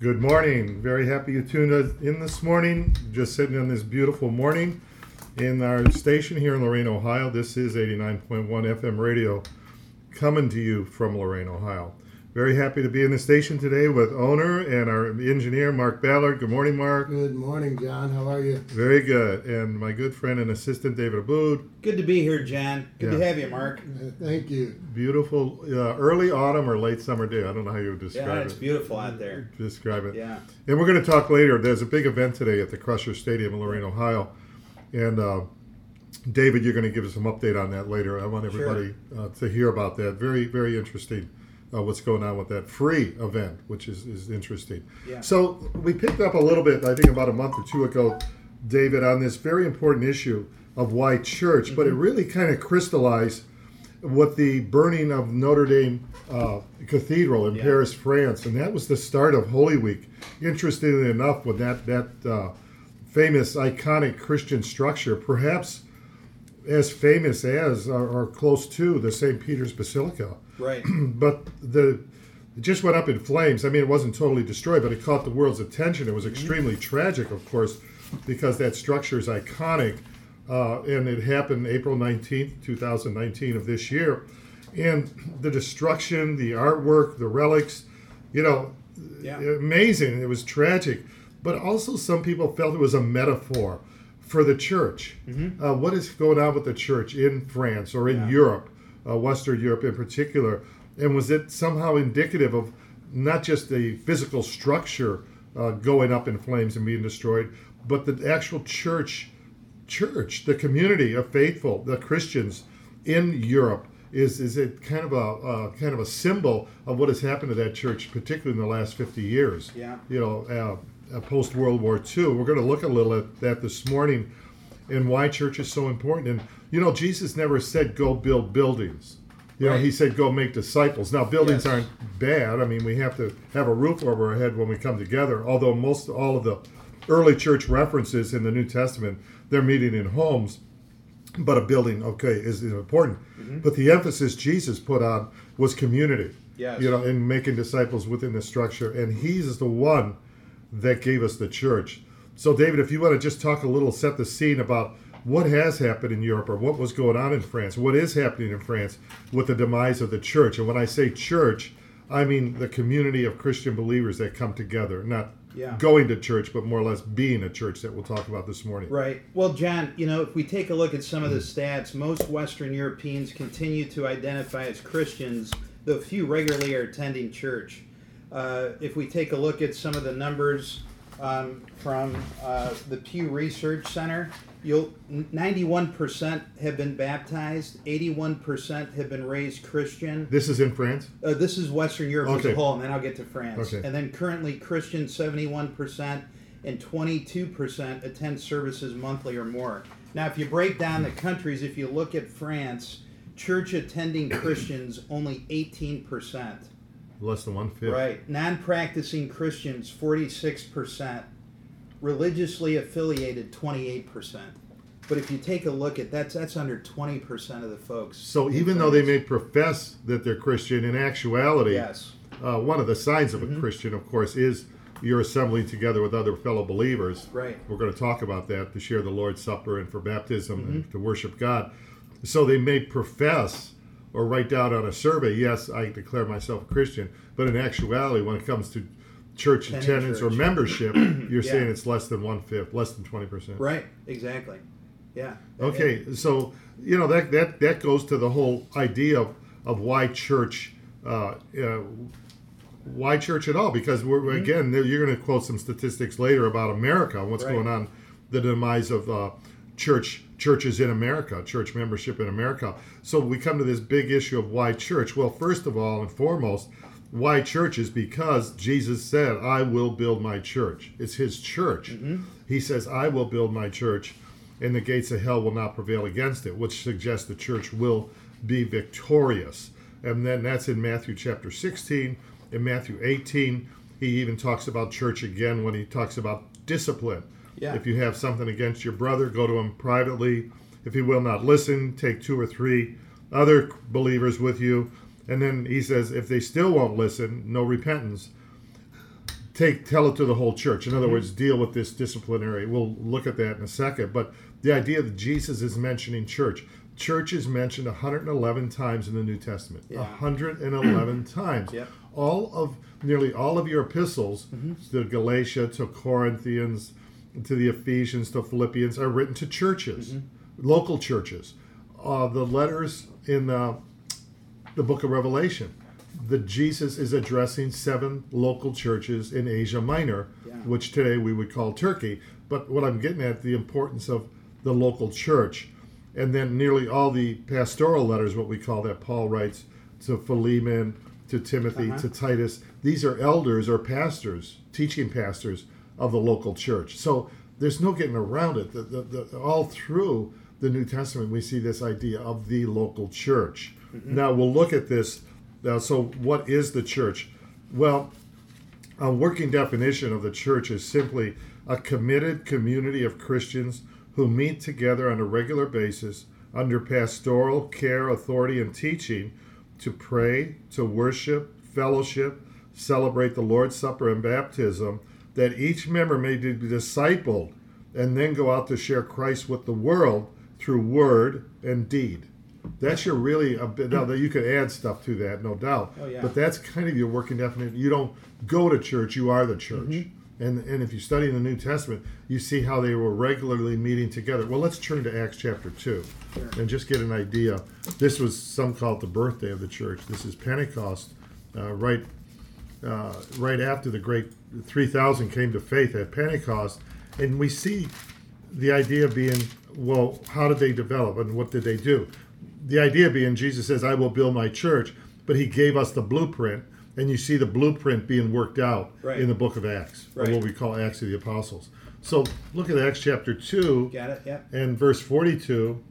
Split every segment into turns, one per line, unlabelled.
Good morning. Very happy you tuned in this morning. Just sitting on this beautiful morning in our station here in Lorain, Ohio. This is 89.1 FM radio coming to you from Lorain, Ohio. Very happy to be in the station today with owner and our engineer, Mark Ballard. Good morning, Mark.
Good morning, John. How are you?
Very good. And my good friend and assistant, David Aboud.
Good to be here, John. Good
Yeah.
to have you, Mark.
Uh, thank you.
Beautiful uh, early autumn or late summer day. I don't know how you would
Yeah,
describe
it's
it.
It's beautiful out there.
Describe it.
Yeah.
And we're going to talk later. There's a big event today at the Crusher Stadium in Lorain, Ohio. And uh, David, you're going to give us some update on that later. I want everybody uh, to hear about that. Very, very interesting uh, what's going on with that free event, which is, is interesting.
Yeah.
So we picked up a little bit, I think about a month or two ago, David, on this very important issue of why church, but it
Mm-hmm.
really kind of crystallized what the burning of Notre Dame uh, Cathedral in
Yeah.
Paris, France, and that was the start of Holy Week. Interestingly enough, when that that uh, famous iconic Christian structure, perhaps as famous as or, or close to the St. Peter's Basilica,
Right.
but the it just went up in flames. I mean, it wasn't totally destroyed, but it caught the world's attention. It was extremely tragic, of course, because that structure is iconic, uh, and it happened April nineteenth, two thousand nineteen of this year, and the destruction, the artwork, the relics, you know,
Yeah.
amazing. It was tragic, but also some people felt it was a metaphor for the church. Uh, what is going on with the church in France or in
Yeah.
Europe, uh, Western Europe in particular? And was it somehow indicative of not just the physical structure uh, going up in flames and being destroyed, but the actual church, church, the community of faithful, the Christians in Europe? Is, is it kind of a uh, kind of a symbol of what has happened to that church, particularly in the last 50 years?
Yeah.
you know, uh, uh, post World War II. We're going to look a little at that this morning and why church is so important. And, you know, Jesus never said go build buildings. You know,
Right.
he said go make disciples. Now, buildings
Yes.
aren't bad. I mean, we have to have a roof over our head when we come together. Although most all of the early church references in the New Testament, they're meeting in homes but a building okay is, is important mm-hmm. but the emphasis jesus put on was community
Yes.
you know and making disciples within the structure and he's the one that gave us the church so david if you want to just talk a little set the scene about what has happened in europe or what was going on in france what is happening in france with the demise of the church and when i say church i mean the community of christian believers that come together not
Yeah.
going to church but more or less being a church that we'll talk about this morning
Right. Well, John, you know, if we take a look at some of the stats, most Western Europeans continue to identify as Christians, though few regularly are attending church. Uh, if we take a look at some of the numbers um, from uh, the Pew Research Center, you'll 91% have been baptized, 81% have been raised Christian.
this is in france
Uh, this is Western Europe as
Okay.
a whole, and then I'll get to France.
Okay.
And then currently Christian 71% and 22% attend services monthly or more. Now, if you break down the countries, if you look at France, church attending Christians only 18%.
less than one fifth
Right. Non practicing Christians 46%. Religiously affiliated 28%. But if you take a look at that's that's under 20% of the folks.
So even though they may profess that they're Christian, in actuality,
Yes.
uh, one of the signs of a
Mm-hmm.
Christian, of course, is you're assembling together with other fellow believers.
Right.
We're going to talk about that to share the Lord's Supper and for baptism
Mm-hmm.
and to worship God. So they may profess or write down on a survey, yes, I declare myself a Christian, but in actuality, when it comes to church
Attending
attendance or membership, you're
Yeah.
saying it's less than one fifth, less than twenty percent.
Right, exactly. Yeah.
Okay, so you know that that that goes to the whole idea of, of why church, uh, uh, why church at all? Because we're again, you're going to quote some statistics later about America and what's
Right.
going on, the demise of uh, church churches in America, church membership in America. So we come to this big issue of why church. Well, first of all and foremost, why church is because Jesus said, "I will build my church." It's His church. Mm-hmm. He says, "I will build my church." and the gates of hell will not prevail against it, which suggests the church will be victorious. And then that's in Matthew chapter 16. In Matthew 18, he even talks about church again when he talks about discipline.
Yeah.
If you have something against your brother, go to him privately. If he will not listen, take two or three other believers with you. And then he says, if they still won't listen, no repentance take tell it to the whole church. In other
Mm-hmm.
words, deal with this disciplinary. We'll look at that in a second. But the idea that Jesus is mentioning church. Church is mentioned 111 times in the New Testament.
Yeah.
111 times.
Yep.
All of nearly all of your epistles, to Galatia, to Corinthians, to the Ephesians, to Philippians, are written to churches, local churches. Uh, the letters in the, the book of Revelation, that Jesus is addressing seven local churches in Asia Minor,
Yeah.
which today we would call Turkey. But what I'm getting at, the importance of the local church. And then nearly all the pastoral letters, what we call that, Paul writes to Philemon, to Timothy,
Uh-huh.
to Titus. These are elders or pastors, teaching pastors of the local church. So there's no getting around it. The, the, the, all through the New Testament, we see this idea of the local church. Mm-hmm. Now we'll look at this. Now, so what is the church? Well, a working definition of the church is simply a committed community of Christians who meet together on a regular basis under pastoral care, authority, and teaching to pray, to worship, fellowship, celebrate the Lord's Supper and baptism, that each member may be discipled and then go out to share Christ with the world through word and deed. That's your really a bit now that you could add stuff to that, no doubt.
Oh, yeah.
But that's kind of your working definition. You don't go to church; you are the church.
Mm-hmm.
And and if you study in the New Testament, you see how they were regularly meeting together. Well, let's turn to Acts chapter two,
Sure.
and just get an idea. This was some call it the birthday of the church. This is Pentecost, uh, right uh, right after the great 3,000 came to faith at Pentecost. And we see the idea being, well, how did they develop and what did they do? The idea being, Jesus says, I will build my church, but he gave us the blueprint. And you see the blueprint being worked out
Right.
in the book of Acts, or what we call Acts of the Apostles. So look at Acts chapter 2
Got it? Yep.
and verse 42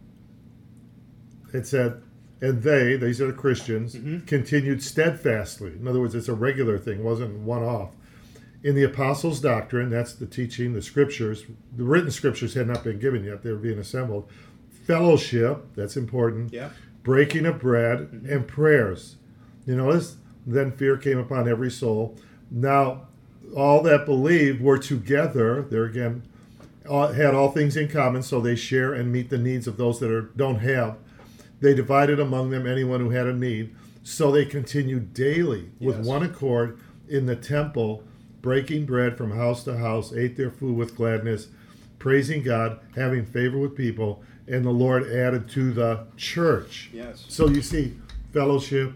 it said and they these are the christians mm-hmm. continued steadfastly in other words it's a regular thing wasn't one off in the apostles doctrine that's the teaching the scriptures the written scriptures had not been given yet they were being assembled fellowship that's important
Yep.
breaking of bread mm-hmm. and prayers you notice then fear came upon every soul now all that believed were together there again all, had all things in common, so they share and meet the needs of those that are, don't have. They divided among them anyone who had a need. So they continued daily with
Yes.
one accord in the temple, breaking bread from house to house, ate their food with gladness, praising God, having favor with people, and the Lord added to the church.
Yes.
So you see fellowship,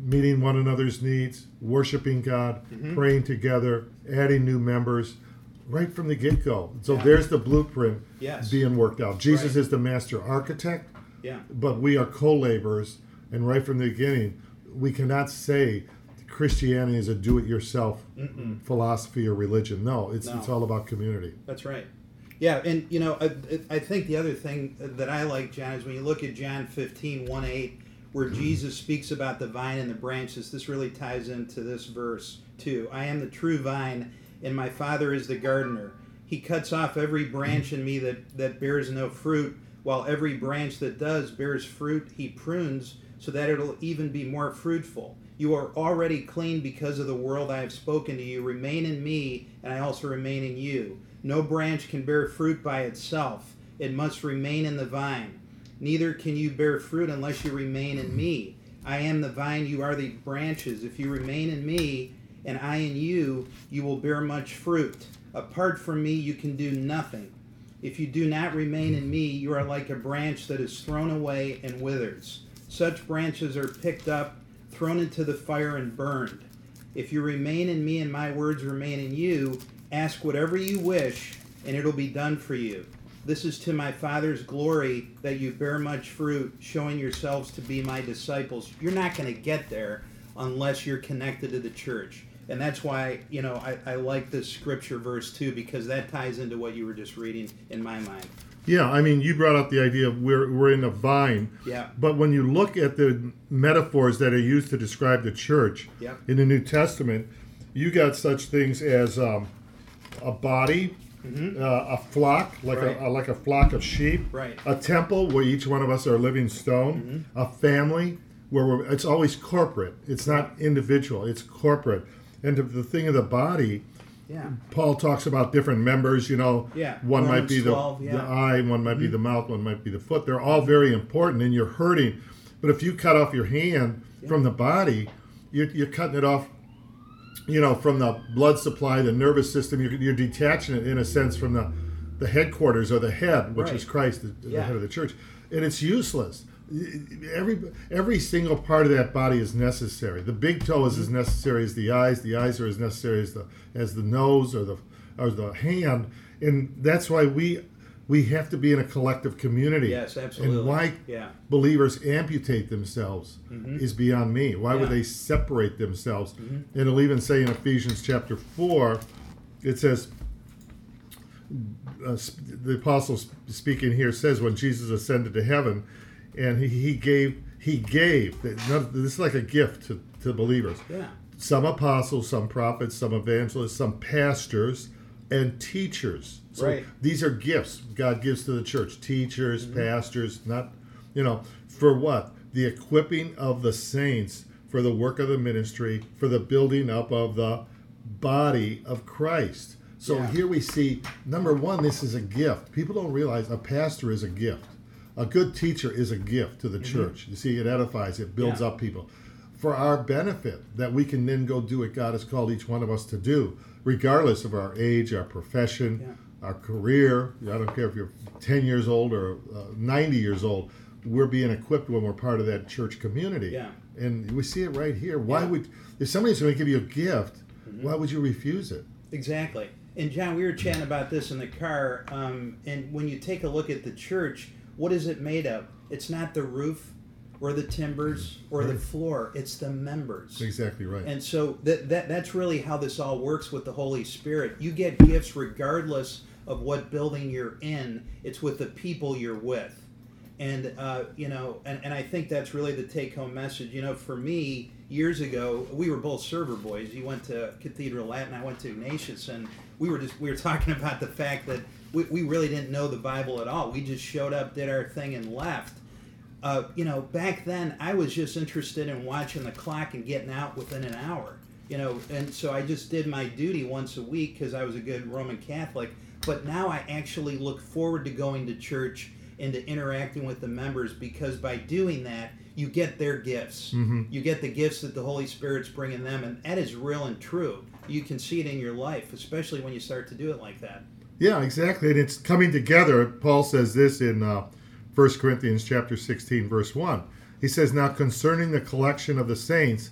meeting one another's needs, worshiping God,
Mm-hmm.
praying together, adding new members right from the get go. So
Yeah.
there's the blueprint
Yes.
being worked out. Jesus
Right.
is the master architect,
Yeah.
but we are co laborers. And right from the beginning, we cannot say Christianity is a do it yourself philosophy or religion. No, it's,
No.
it's all about community.
That's right. Yeah, and you know, I, I think the other thing that I like, John, is when you look at John 15, 1 8, where mm-hmm. Jesus speaks about the vine and the branches, this really ties into this verse too. I am the true vine, and my Father is the gardener. He cuts off every branch in me that, that bears no fruit, while every branch that does bears fruit, he prunes so that it'll even be more fruitful. You are already clean because of the word I have spoken to you. Remain in me, and I also remain in you. No branch can bear fruit by itself, it must remain in the vine. Neither can you bear fruit unless you remain in me. I am the vine, you are the branches. If you remain in me, and I in you, you will bear much fruit. Apart from me, you can do nothing. If you do not remain in me, you are like a branch that is thrown away and withers. Such branches are picked up, thrown into the fire, and burned. If you remain in me and my words remain in you, ask whatever you wish, and it'll be done for you. This is to my Father's glory that you bear much fruit, showing yourselves to be my disciples. You're not going to get there unless you're connected to the church. And that's why, you know, I, I like this scripture verse too, because that ties into what you were just reading in my mind.
Yeah, I mean, you brought up the idea of we're, we're in a vine.
Yeah.
But when you look at the metaphors that are used to describe the church
Yep.
in the New Testament, you got such things as um, a body, uh, a flock, like
Mm-hmm. Right.
a, like a flock of sheep,
Right. Mm-hmm.
a temple where each one of us are a living stone, a family where we're, it's always corporate. It's not individual. It's corporate. And the thing of the body,
Yeah.
Paul talks about different members. You know,
Yeah.
one might be the,
yeah. Mm-hmm.
the eye, one might be the mouth, one might be the foot. They're all very important, and you're hurting. But if you cut off your hand from the body, you're, you're cutting it off. You know, from the blood supply, the nervous system. You're, you're detaching it in a sense from the the headquarters or the head, which
Right.
is Christ, the, the head of the church, and it's useless. Every every single part of that body is necessary. The big toe is as necessary as the eyes. The eyes are as necessary as the as the nose or the or the hand, and that's why we we have to be in a collective community.
Yes, absolutely.
And why
Yeah.
believers amputate themselves is beyond me. Why would they separate themselves? And it'll even say in Ephesians chapter four, it says uh, the apostle speaking here says when Jesus ascended to heaven, and he, he gave he gave this is like a gift to, to believers.
Yeah.
Some apostles, some prophets, some evangelists, some pastors, and teachers. So
Right.
these are gifts God gives to the church. Teachers,
Mm-hmm.
pastors, not you know, for what? The equipping of the saints for the work of the ministry, for the building up of the body of Christ. So
Yeah.
here we see number one, this is a gift. People don't realize a pastor is a gift. A good teacher is a gift to the church. You see, it edifies, it builds
Mm-hmm. Yeah.
up people for our benefit, that we can then go do what God has called each one of us to do, regardless of our age, our profession,
Yeah.
our career. I don't care if you're 10 years old or uh, 90 years old. We're being equipped when we're part of that church community.
Yeah.
And we see it right here. Why
Yeah. Mm-hmm.
would, if somebody's going to give you a gift, why would you refuse it?
Exactly. And John, we were chatting about this in the car. Um, and when you take a look at the church, what is it made of? It's not the roof or the timbers or the floor. It's the members.
Exactly right.
And so that, that that's really how this all works with the Holy Spirit. You get gifts regardless of what building you're in. It's with the people you're with. And uh, you know, and, and I think that's really the take home message. You know, for me, years ago, we were both server boys. You went to Cathedral Latin, I went to Ignatius, and we were just we were talking about the fact that we, we really didn't know the Bible at all. We just showed up, did our thing, and left uh, you know, back then I was just interested in watching the clock and getting out within an hour. You know, and so I just did my duty once a week because I was a good Roman Catholic. But now I actually look forward to going to church and to interacting with the members because by doing that, you get their gifts. You get the gifts that the Holy Spirit's bringing them, and that is real and true. You can see it in your life, especially when you start to do it like that.
Yeah, exactly. And it's coming together. Paul says this in uh, 1 Corinthians chapter 16, verse 1. He says, Now concerning the collection of the saints,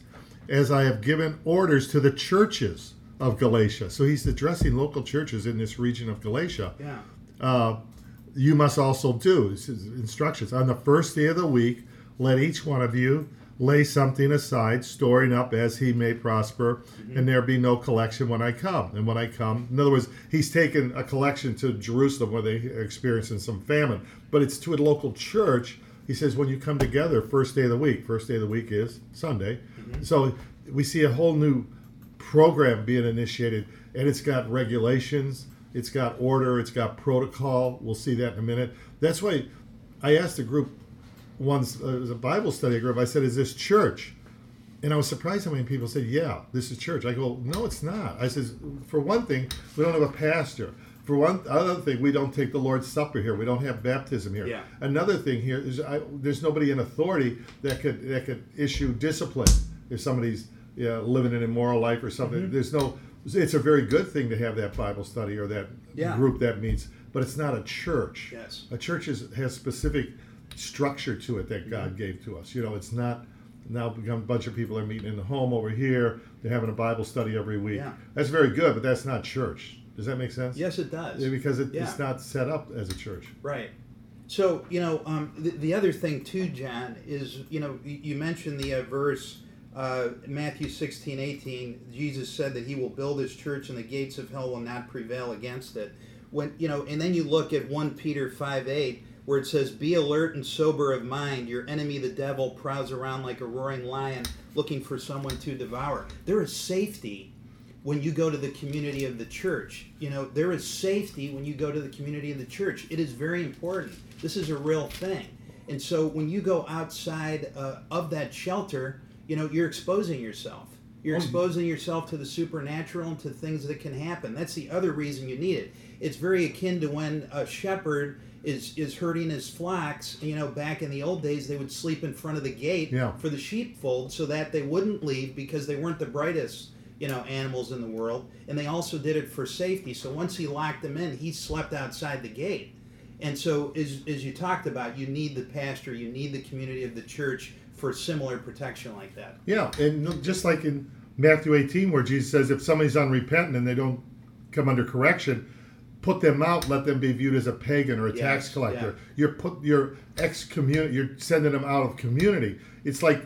as I have given orders to the churches of Galatia. So he's addressing local churches in this region of Galatia.
Yeah.
Uh, you must also do this is instructions on the first day of the week let each one of you lay something aside storing up as he may prosper mm-hmm. and there be no collection when i come. And when i come in other words he's taken a collection to jerusalem where they are experiencing some famine. But it's to a local church. He says when you come together first day of the week first day of the week is sunday. Mm-hmm. So we see a whole new program being initiated and it's got regulations it's got order it's got protocol. We'll see that in a minute. That's why i asked the group once uh, it was a bible study group i said is this church and i was surprised how many people said yeah this is church i go no it's not i says for one thing we don't have a pastor for one other thing we don't take the lord's supper here we don't have baptism here
Yeah.
another thing here is I, there's nobody in authority that could that could issue discipline if somebody's you know, living an immoral life or something
Mm-hmm.
there's no it's a very good thing to have that bible study or that
Yeah.
group that meets but it's not a church
Yes.
a church is, has specific structure to it that
Mm-hmm.
god gave to us you know it's not now become a bunch of people are meeting in the home over here they're having a bible study every week
Yeah.
that's very good but that's not church does that make sense
Yes, it does.
Yeah, because it,
Yeah.
it's not set up as a church
Right. So you know, um, the, the other thing too, John, is you know you mentioned the uh, verse uh, Matthew 16, 18. Jesus said that He will build His church, and the gates of hell will not prevail against it. When you know, and then you look at one Peter five eight, where it says, "Be alert and sober of mind. Your enemy, the devil, prowls around like a roaring lion, looking for someone to devour." There is safety when you go to the community of the church. You know, there is safety when you go to the community of the church. It is very important. This is a real thing. And so when you go outside uh, of that shelter, you know, you're exposing yourself. You're
Oh.
exposing yourself to the supernatural and to things that can happen. That's the other reason you need it. It's very akin to when a shepherd is is herding his flocks. You know, back in the old days, they would sleep in front of the gate
Yeah.
for the sheepfold so that they wouldn't leave because they weren't the brightest you know animals in the world and they also did it for safety so once he locked them in he slept outside the gate and so as, as you talked about you need the pastor you need the community of the church for similar protection like that
Yeah, and just like in Matthew 18, where Jesus says, if somebody's unrepentant and they don't come under correction, put them out. Let them be viewed as a pagan or a tax collector.
yeah.
You're put you're excommun You're sending them out of community. It's like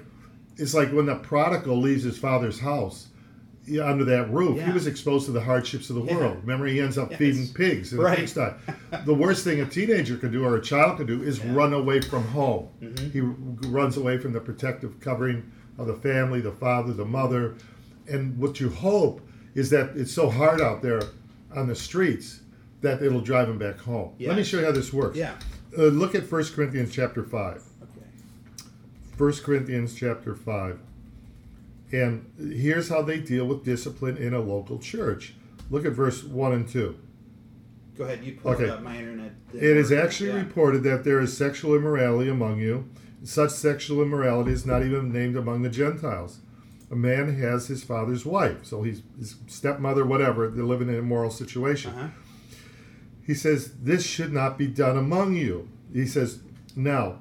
it's like when the prodigal leaves his father's house. yeah, Under that roof, he was exposed to the hardships of the
Yeah.
world. Remember, he ends up
Yes.
feeding pigs in
Right.
a pigsty. the worst thing a teenager could do or a child could do is
Yeah.
run away from home.
Mhm.
He r- runs away from the protective covering of the family, the father, the mother. And what you hope is that it's so hard out there on the streets that it'll drive them back home. Let me show you how this works.
yeah
Uh, look at 1 Corinthians chapter 5.
okay
1 Corinthians chapter 5. And here's how they deal with discipline in a local church. Look at verse 1 and 2.
go ahead you pull
Okay.
up my internet
It is actually
Yeah.
reported that there is sexual immorality among you. Such sexual immorality is not even named among the Gentiles. A man has his father's wife, so he's his stepmother, whatever, they're living in an immoral situation.
uh-huh.
He says, This should not be done among you. He says, Now,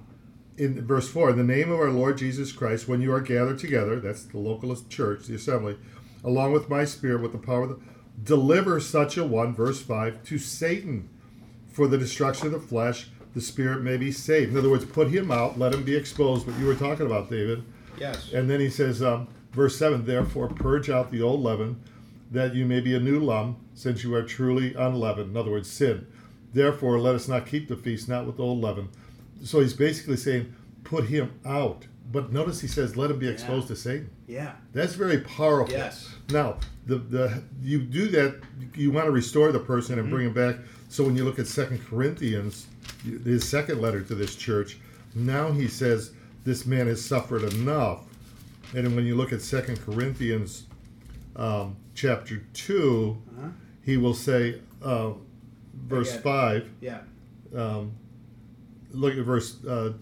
in verse 4, in the name of our Lord Jesus Christ, when you are gathered together, that's the localist church, the assembly, along with my spirit, with the power of the, deliver such a one, verse 5, to Satan for the destruction of the flesh, the spirit may be saved. In other words, put him out, let him be exposed, what you were talking about, David.
yes
And then he says, um, verse 7 Therefore, purge out the old leaven, that you may be a new lump, since you are truly unleavened. In other words, sin. Therefore, let us not keep the feast, not with old leaven. So he's basically saying, put him out. But notice he says, let him be exposed to Satan.
yeah
That's very powerful.
Yes.
Now, the the you do that. You want to restore the person and mm-hmm. bring him back. So when you look at Second Corinthians, his second letter to this church, now he says this man has suffered enough. And when you look at Second Corinthians, um, chapter 2
Uh-huh.
he will say, uh, verse five.
yeah
Um, look at verse. Uh,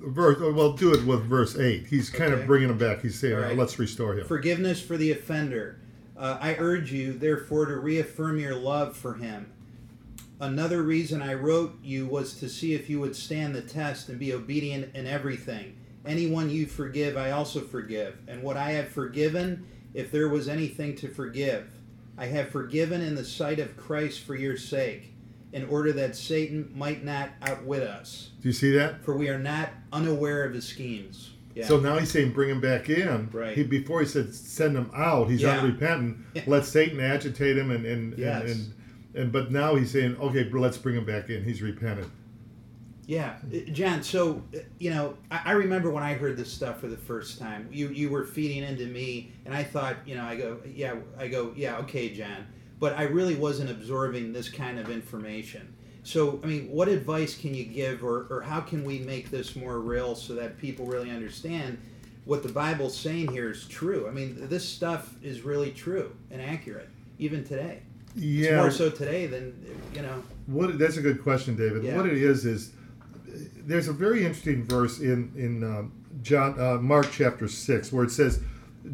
verse. Well, do it with verse eight. He's kind
Okay.
of bringing him back. He's saying,
right.
"Let's restore him."
Forgiveness for the offender. Uh, I urge you, therefore, to reaffirm your love for him. Another reason I wrote you was to see if you would stand the test and be obedient in everything. Anyone you forgive, I also forgive. And what I have forgiven, if there was anything to forgive, I have forgiven in the sight of Christ for your sake, in order that Satan might not outwit us.
Do you see that?
For we are not unaware of his schemes. Yeah.
So now he's saying, "Bring him back in."
Right.
He, before he said, "Send him out." He's
Yeah.
unrepentant.
Yeah.
Let Satan agitate him, and and,
Yes.
and and and but now he's saying, "Okay, let's bring him back in." He's repented.
Yeah, uh, John. So uh, you know, I, I remember when I heard this stuff for the first time. You you were feeding into me, and I thought, you know, I go, yeah, I go, yeah, okay, John. But I really wasn't absorbing this kind of information. So I mean, what advice can you give, or or how can we make this more real so that people really understand what the Bible's saying here is true? I mean, this stuff is really true and accurate, even today. It's
Yeah.
more so today than you know.
What? That's a good question, David.
Yeah.
What it is is there's a very interesting verse in in um, John uh, Mark chapter six where it says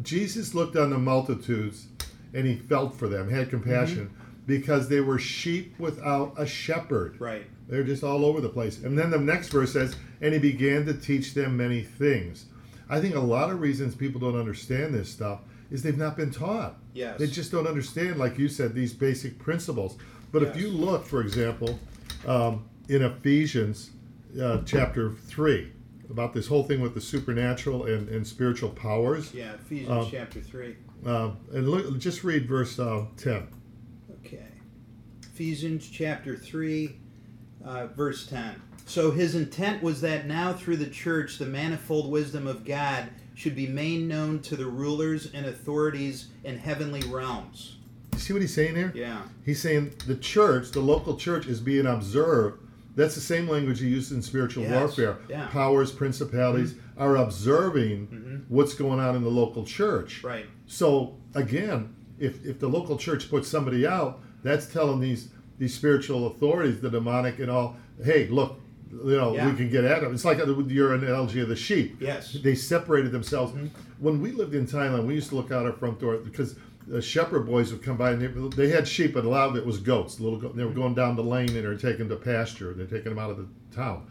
Jesus looked on the multitudes and he felt for them, had compassion because they were sheep without a shepherd.
Right.
They're just all over the place. And then the next verse says, and he began to teach them many things. I think a lot of reasons people don't understand this stuff is they've not been taught.
Yes.
They just don't understand, like you said, these basic principles. But if you look, for example, um, in Ephesians uh, chapter 3, about this whole thing with the supernatural and, and spiritual powers,
Yeah. Ephesians
Um,
chapter three.
uh, and look, just read verse uh, 10.
Okay. Ephesians chapter 3, uh, verse 10. So his intent was that now through the church the manifold wisdom of God should be made known to the rulers and authorities in heavenly realms.
You see what he's saying here?
Yeah.
He's saying the church, the local church, is being observed. That's the same language he used in spiritual
Yes,
warfare.
yeah.
Powers, principalities are observing what's going on in the local church.
Mm-hmm. Right.
So again, if if the local church puts somebody out, that's telling these these spiritual authorities, the demonic and all, hey, look, you know,
Yeah.
we can get at them. It's like your analogy of the sheep.
Yes.
They separated themselves. When we lived in Thailand, we used to look out our front door because the shepherd boys would come by and they, they had sheep, but a lot of it was goats. Little they were going down the lane and they were taking to pasture. They're taking them out of the town.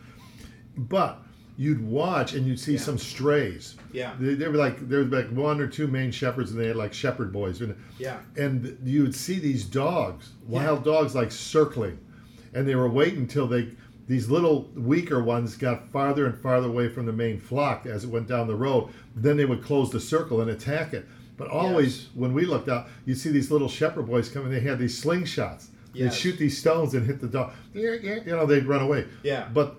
But you'd watch and you'd see
Yeah.
some strays.
Yeah.
They, they were like there was like one or two main shepherds, and they had like shepherd boys. And,
Yeah.
and you would see these dogs, wild dogs, like circling, and they were waiting until they these little weaker ones got farther and farther away from the main flock as it went down the road. Then they would close the circle and attack it. But always, when we looked out, you see these little shepherd boys coming. They had these slingshots. They'd shoot these stones and hit the dog. You know, they'd run away.
Yeah.
But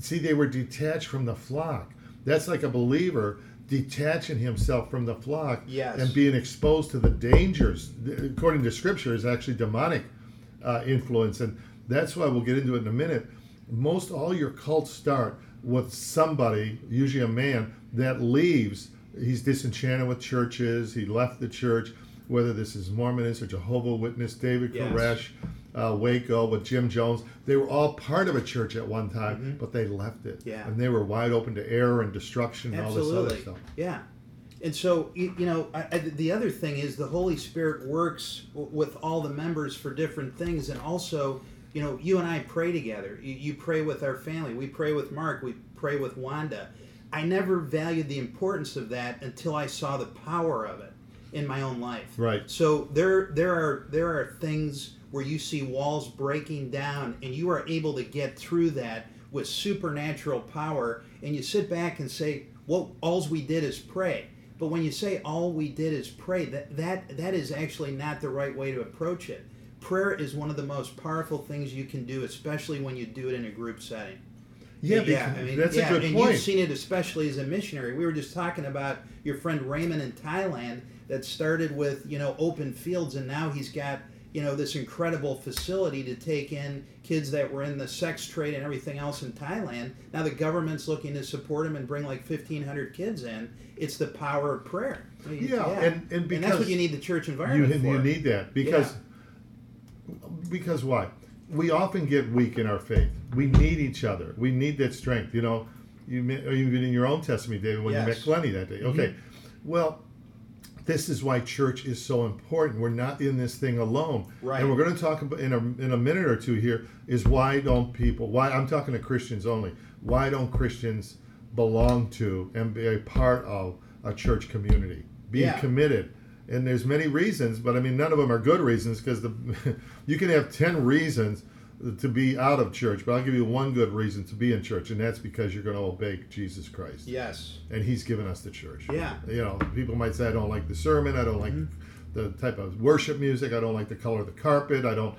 see, they were detached from the flock. That's like a believer detaching himself from the flock
Yes.
and being exposed to the dangers. According to Scripture, is actually demonic uh, influence, and that's why we'll get into it in a minute. Most all your cults start with somebody, usually a man, that leaves. He's disenchanted with churches. He left the church, whether this is Mormonism or Jehovah Witness, David
Yes.
Koresh, uh, Waco with Jim Jones. They were all part of a church at one time, but they left it.
Mm-hmm. Yeah.
And they were wide open to error and destruction and all this other stuff.
Yeah. And so, you, you know, I, I, the other thing is the Holy Spirit works w- with all the members for different things. And also, you know, you and I pray together. You, you pray with our family. We pray with Mark. We pray with Wanda. I never valued the importance of that until I saw the power of it in my own life.
Right.
So there, there are there are things where you see walls breaking down, and you are able to get through that with supernatural power. And you sit back and say, "Well, all we did is pray." But when you say all we did is pray, that that that is actually not the right way to approach it. Prayer is one of the most powerful things you can do, especially when you do it in a group setting.
Yeah,
yeah, I mean,
that's
yeah,
a good
and
point.
you've seen it especially as a missionary. We were just talking about your friend Raymond in Thailand that started with you know open fields, and now he's got you know this incredible facility to take in kids that were in the sex trade and everything else in Thailand. Now the government's looking to support him and bring like fifteen hundred kids in. It's the power of prayer. I mean,
Yeah, and- and because that's
what you need the church
you,
environment for.
you need that because because why we often get weak in our faith. We need each other. We need that strength you know. You even in your own testimony david when you met
Yes.
glennie that day. Okay. Mm-hmm. Well this is why church is so important. We're not in this thing alone.
Right.
and we're going to talk about in a, in a minute or two here is why don't people why i'm talking to christians only why don't christians belong to and be a part of a church community? Being
Yeah.
committed and there's many reasons but i mean none of them are good reasons because the you can have 10 reasons to be out of church but i'll give you one good reason to be in church and that's because you're going to obey jesus christ.
Yes.
and he's given us the church.
Yeah.
you know people might say i don't like the sermon i don't like mm-hmm. the type of worship music i don't like the color of the carpet i don't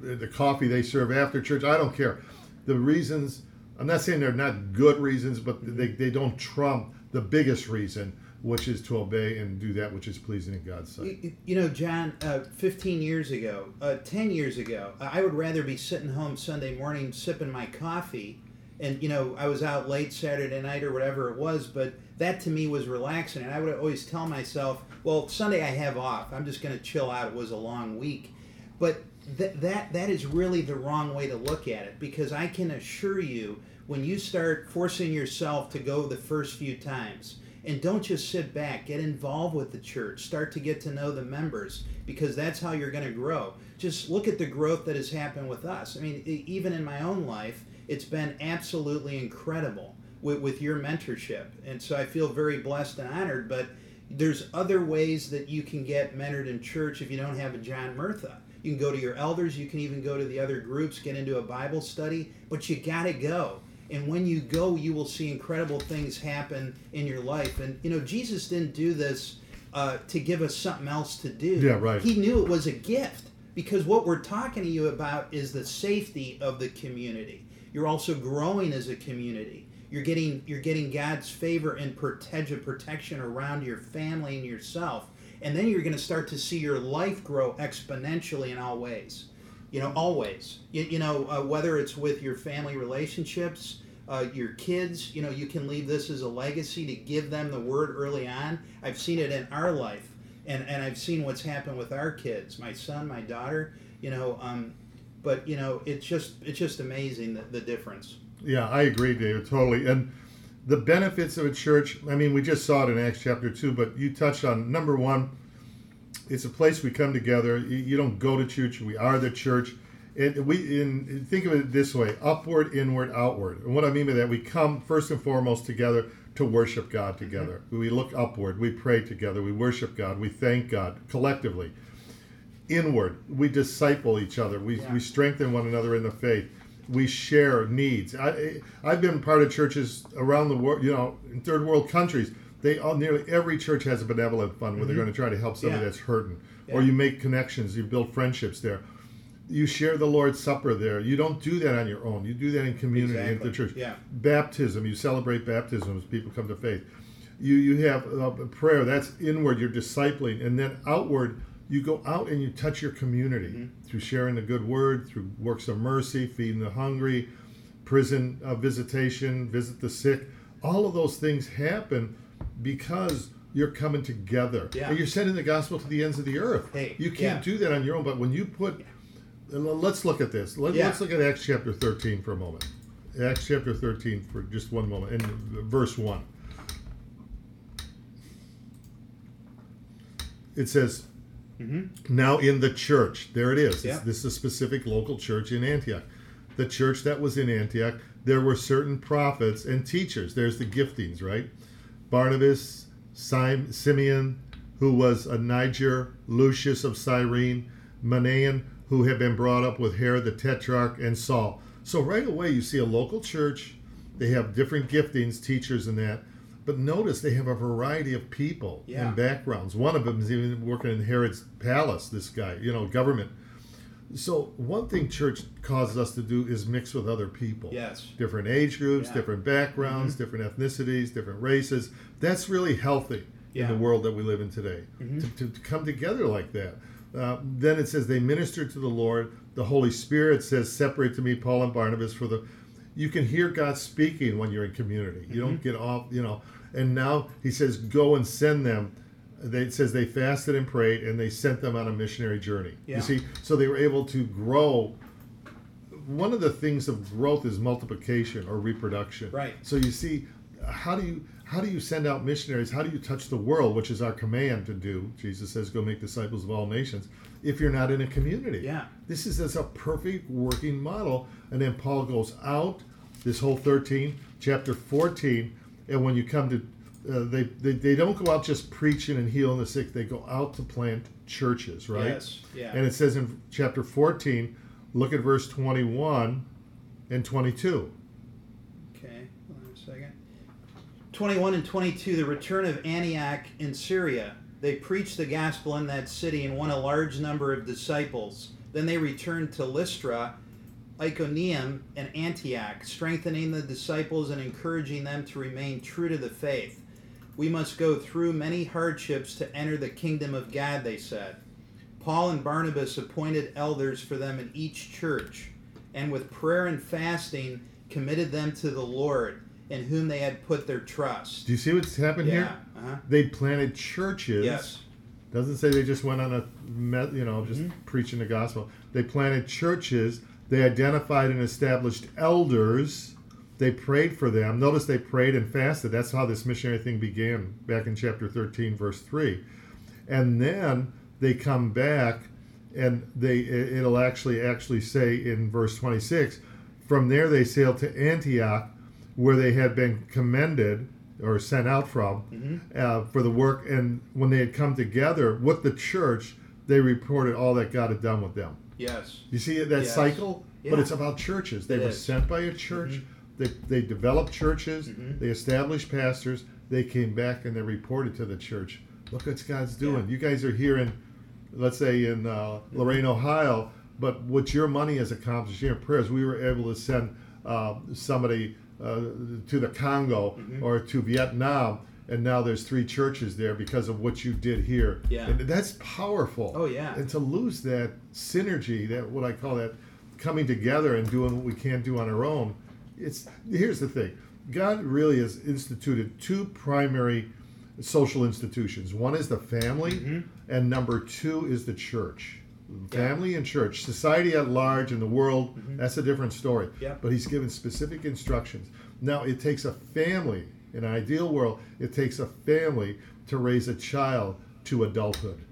the coffee they serve after church i don't care. The reasons i'm not saying they're not good reasons but mm-hmm. they, they don't trump the biggest reason which is to obey and do that which is pleasing in god's sight
You, you know, John, uh, 15 years ago, uh, 10 years ago, I would rather be sitting home Sunday morning sipping my coffee. And, you know, I was out late Saturday night or whatever it was, but that to me was relaxing. And I would always tell myself, well, Sunday I have off. I'm just going to chill out. It was a long week. But th- that that is really the wrong way to look at it because I can assure you when you start forcing yourself to go the first few times and don't just sit back. Get involved with the church. Start to get to know the members because that's how you're going to grow. Just look at the growth that has happened with us. I mean even in my own life it's been absolutely incredible with, with your mentorship. And so i feel very blessed and honored but there's other ways that you can get mentored in church if you don't have a John Murtha. You can go to your elders, you can even go to the other groups, get into a Bible study, but you got to go. And when you go, you will see incredible things happen in your life. And, you know, Jesus didn't do this uh, to give us something else to do.
Yeah, right.
He knew it was a gift because what we're talking to you about is the safety of the community. You're also growing as a community. You're getting you're getting God's favor and protect, protection around your family and yourself, and then you're going to start to see your life grow exponentially in all ways. You know, always. You, you know, uh, whether it's with your family relationships, Uh, your kids, you know, you can leave this as a legacy to give them the word early on. I've seen it in our life, and, and I've seen what's happened with our kids, my son, my daughter, you know. Um, but you know, it's just it's just amazing the, the difference.
Yeah, I agree, David, totally. And the benefits of a church, I mean, we just saw it in Acts chapter 2, but you touched on number one, it's a place we come together. You don't go to church, we are the church. And we in think of it this way upward, inward, outward. And what I mean by that, we come first and foremost together to worship God together. Mm-hmm. We look upward, we pray together, we worship God, we thank God collectively. Inward, we disciple each other, we,
Yeah.
we strengthen one another in the faith we share needs. I, I've been part of churches around the world, you know, in third world countries. They all nearly every church has a benevolent fund where they're mm-hmm. going to try to help somebody
Yeah.
that's hurting, or you make connections, you build friendships there. You share the Lord's Supper there. You don't do that on your own. You do that in community at
Exactly.
the church.
Yeah.
Baptism, you celebrate baptism as people come to faith. You you have uh, prayer. That's inward. You're discipling, and then outward. You go out and you touch your community
Mm-hmm.
through sharing the good word, through works of mercy, feeding the hungry, prison uh, visitation, visit the sick. All of those things happen because you're coming together
Yeah.
and you're sending the gospel to the ends of the earth.
Hey,
you can't
yeah.
do that on your own. But when you put, uh, let's look at this. Let,
Yeah.
Let's look at Acts chapter 13 for a moment. Acts chapter 13 for just one moment, in verse 1. It says, mm-hmm. now in the church, there it is.
Yeah.
This, this is a specific local church in Antioch. The church that was in Antioch, there were certain prophets and teachers. There's the giftings, right? Barnabas, Simeon, who was a Niger, Lucius of Cyrene, Manaen, who had been brought up with Herod the Tetrarch, and Saul. So right away, you see a local church. They have different giftings, teachers, and that. But notice they have a variety of people
Yeah.
and backgrounds. One of them is even working in Herod's palace. This guy, you know, government. So one thing church causes us to do is mix with other people.
Yes.
Different age groups,
Yeah.
different backgrounds, mm-hmm. different ethnicities, different races. That's really healthy
Yeah.
in the world that we live in today. Mm-hmm. To, to, to come together like that. Uh, then it says they ministered to the Lord. The Holy Spirit says, "Separate to me Paul and Barnabas for the." You can hear God speaking when you're in community. You don't get off, you know. And now He says, "Go and send them." They, it says they fasted and prayed, and they sent them on a missionary journey.
Yeah.
You see, so they were able to grow. One of the things of growth is multiplication or reproduction.
Right.
So you see, how do you how do you send out missionaries? How do you touch the world, which is our command to do? Jesus says, "Go make disciples of all nations." If you're not in a community,
Yeah.
this is that's a perfect working model. And then Paul goes out. This whole thirteen, chapter fourteen, and when you come to, uh, they, they they don't go out just preaching and healing the sick. They go out to plant churches, right?
Yes. Yeah.
And it says in chapter 14, look at verse 21 and 22.
Okay, hold on a second. 21 and 22, the return of Antioch in Syria. They preached the gospel in that city and won a large number of disciples. Then they returned to Lystra, Iconium, and Antioch, strengthening the disciples and encouraging them to remain true to the faith. We must go through many hardships to enter the kingdom of God, they said. Paul and Barnabas appointed elders for them in each church, and with prayer and fasting committed them to the Lord, in whom they had put their trust.
Do you see what's happened
Yeah.
here?
Uh-huh.
They planted churches.
Yes.
Doesn't say they just went on a, you know, just
Mm-hmm.
preaching the gospel. They planted churches. They identified and established elders. They prayed for them. Notice they prayed and fasted. That's how this missionary thing began back in chapter 13, verse 3. And then they come back and they it- it'll actually actually say in verse 26 from there they sailed to antioch where they had been commended or sent out from uh, for the work. And when they had come together with the church they reported all that god had done with them.
Yes.
you see that
Yes.
cycle? But it's about churches. They
It
were
is.
sent by a church. They, they developed churches. They established pastors. They came back and they reported to the church. Look what god's doing. You guys are here in let's say in uh, Lorain, Ohio, but what your money has accomplished here in prayers, we were able to send uh, somebody uh, to the Congo or to Vietnam, and now there's three churches there because of what you did here.
Yeah.
And that's powerful.
Oh, yeah.
And to lose that synergy, that what I call that coming together and doing what we can't do on our own, it's here's the thing. God really has instituted two primary social institutions. One is the family, and number two is the church. Family and church, society at large, and the world, that's a different story.
Yeah.
But he's given specific instructions. Now, it takes a family, in an ideal world, it takes a family to raise a child to adulthood.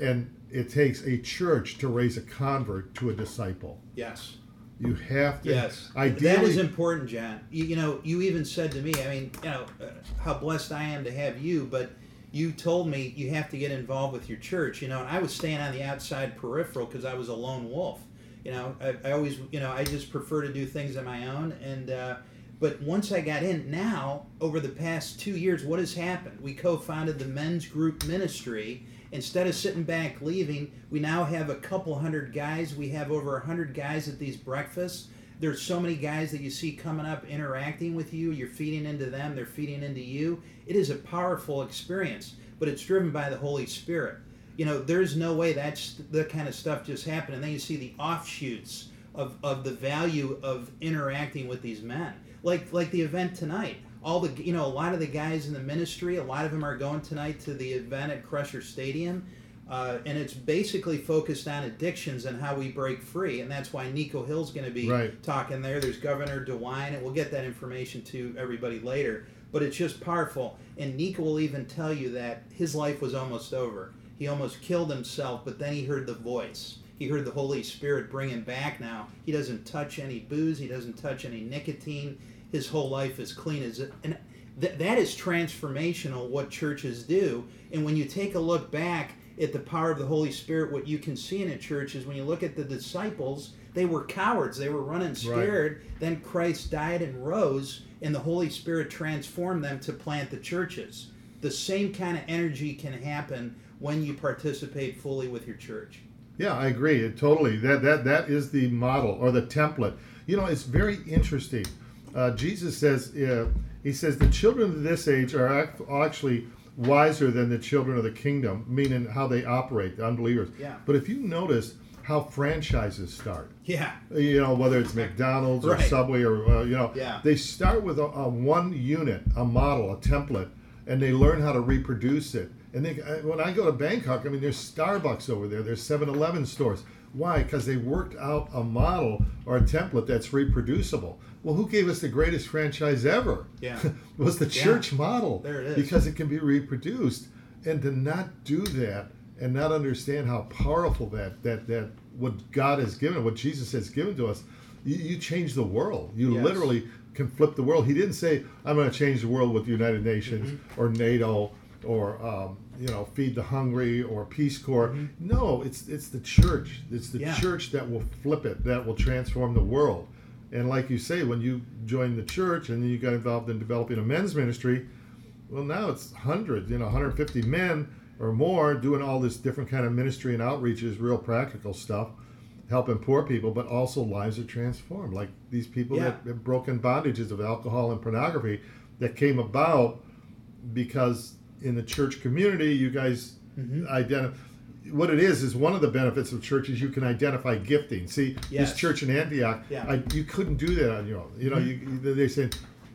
And it takes a church to raise a convert to a disciple.
Yes.
You have to.
Yes,
Ideally,
that is important, John. You, you know, you even said to me, I mean, you know, uh, how blessed I am to have you, but you told me you have to get involved with your church. You know, and I was staying on the outside peripheral because I was a lone wolf. You know, I, I always, you know, I just prefer to do things on my own. And uh, but once I got in, now over the past two years, what has happened? We co-founded the men's group ministry. Instead of sitting back leaving, we now have a couple hundred guys. We have over a hundred guys at these breakfasts. There's so many guys that you see coming up interacting with you. You're feeding into them, they're feeding into you. It is a powerful experience, but it's driven by the Holy Spirit. You know, there's no way that's the kind of stuff just happened. And then you see the offshoots of, of the value of interacting with these men. Like like the event tonight. All the you know, a lot of the guys in the ministry, a lot of them are going tonight to the event at Crusher Stadium. Uh, and it's basically focused on addictions and how we break free, and that's why Nico Hill's going to be
Right.
talking there. There's Governor DeWine, and we'll get that information to everybody later. But it's just powerful, and Nico will even tell you that his life was almost over. He almost killed himself, but then he heard the voice. He heard the Holy Spirit bring him back. Now he doesn't touch any booze. He doesn't touch any nicotine. His whole life is clean as it, and th- that is transformational. What churches do, and when you take a look back at the power of the Holy Spirit, what you can see in a church is when you look at the disciples, they were cowards. They were running scared. Then Christ died and rose, and the Holy Spirit transformed them to plant the churches. The same kind of energy can happen when you participate fully with your church.
Yeah, I agree. It, totally. That that that is the model or the template. You know, it's very interesting. Uh, Jesus says, uh, he says, the children of this age are actually wiser than the children of the kingdom, meaning how they operate, the unbelievers.
Yeah.
But if you notice how franchises start,
Yeah.
you know, whether it's McDonald's or Subway or, uh, you know,
Yeah.
they start with a, a one unit, a model, a template, and they learn how to reproduce it. And they, when I go to Bangkok, I mean, there's Starbucks over there, there's 7 Eleven stores. Why? Because they worked out a model or a template that's reproducible. Well, who gave us the greatest franchise ever?
Yeah.
was the
Yeah.
church model.
There it is.
Because it can be reproduced. And to not do that and not understand how powerful that that that what God has given, what Jesus has given to us, you, you change the world. You
Yes.
literally can flip the world. He didn't say, "I'm going to change the world with the United Nations
Mm-hmm.
or NATO or um, you know feed the hungry or Peace Corps." No, it's it's the church. It's the
Mm-hmm. Yeah.
church that will flip it. That will transform the world. And like you say, when you join the church and then you got involved in developing a men's ministry, well, now it's hundreds, you know, 150 men or more doing all this different kind of ministry and outreaches, real practical stuff, helping poor people, but also lives are transformed. Like these people
Yeah.
that have broken bondages of alcohol and pornography that came about because in the church community, you guys mm-hmm. identify. What it is is one of the benefits of church is you can identify gifting. See,
Yes.
this church in Antioch,
Yeah.
I, you couldn't do that on your own. You know, you, they say,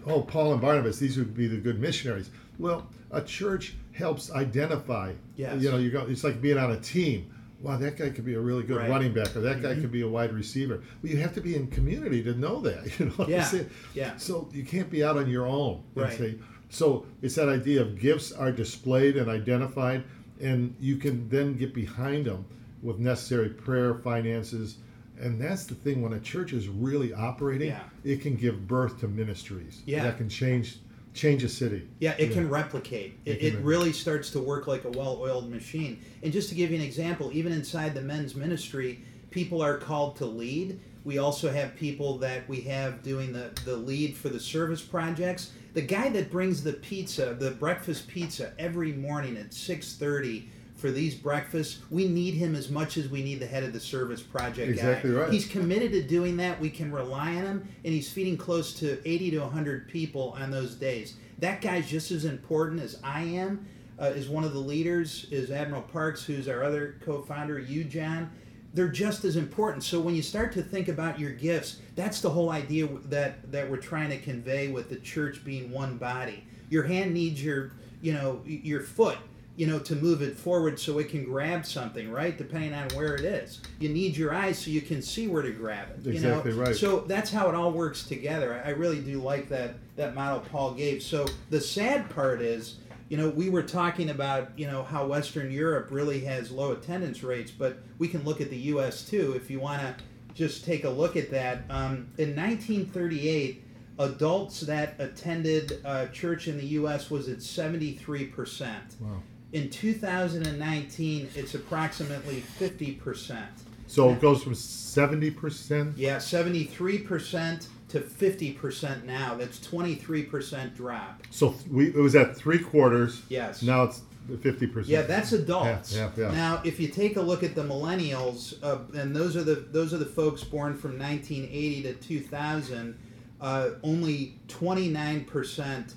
"Oh, Paul and Barnabas, these would be the good missionaries." Well, a church helps identify.
Yes.
You know, you go. It's like being on a team. Wow, that guy could be a really good
Right. Mm-hmm.
running back, or that guy could be a wide receiver. Well, you have to be in community to know that. You know
Yeah. Yeah.
So you can't be out on your own.
Right.
say- so it's that idea of gifts are displayed and identified, and you can then get behind them with necessary prayer, finances, and that's the thing. When a church is really operating,
Yeah.
it can give birth to ministries
Yeah.
that can change change a city.
Yeah, it can replicate. It,
It can
it
re-
really starts to work like a well-oiled machine. And just to give you an example, even inside the men's ministry, people are called to lead. We also have people that we have doing the, the lead for the service projects. The guy that brings the pizza, the breakfast pizza, every morning at six thirty for these breakfasts, we need him as much as we need the head of the service project
Exactly
guy.
right.
He's committed to doing that. We can rely on him, and he's feeding close to 80 to 100 people on those days. That guy's just as important as I am. Uh, is one of the leaders is Admiral Parks, who's our other co-founder. You, John, they're just as important. So when you start to think about your gifts, that's the whole idea that that we're trying to convey with the church being one body. Your hand needs your, you know, your foot, you know, to move it forward so it can grab something, right? Depending on where it is. You need your eyes so you can see where to grab it. You
Exactly
know?
right.
So that's how it all works together. I I really do like that that model Paul gave. So the sad part is you know, we were talking about, you know, how Western Europe really has low attendance rates, but we can look at the U.S. too if you want to just take a look at that. Um, in 1938, adults that attended uh, church in the U.S. was at 73%.
Wow.
In 2019, it's approximately 50%.
So it goes from seventy percent.
Yeah, 73% to 50% now. That's 23% drop.
So we it was at three quarters.
Yes.
Now it's fifty percent.
Yeah, that's adults.
Yeah, yeah, yeah.
Now, if you take a look at the millennials, uh, and those are the those are the folks born from 1980 to 2000, uh, only 29 percent,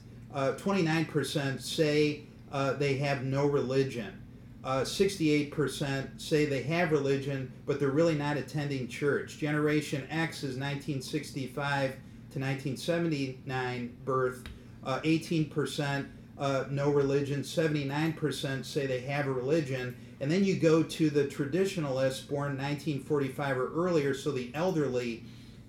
29 percent say uh, they have no religion. Uh, 68% say they have religion, but they're really not attending church. Generation X is 1965 to 1979 birth. Uh, 18% uh, no religion. 79% say they have a religion. And then you go to the traditionalists born 1945 or earlier, so the elderly,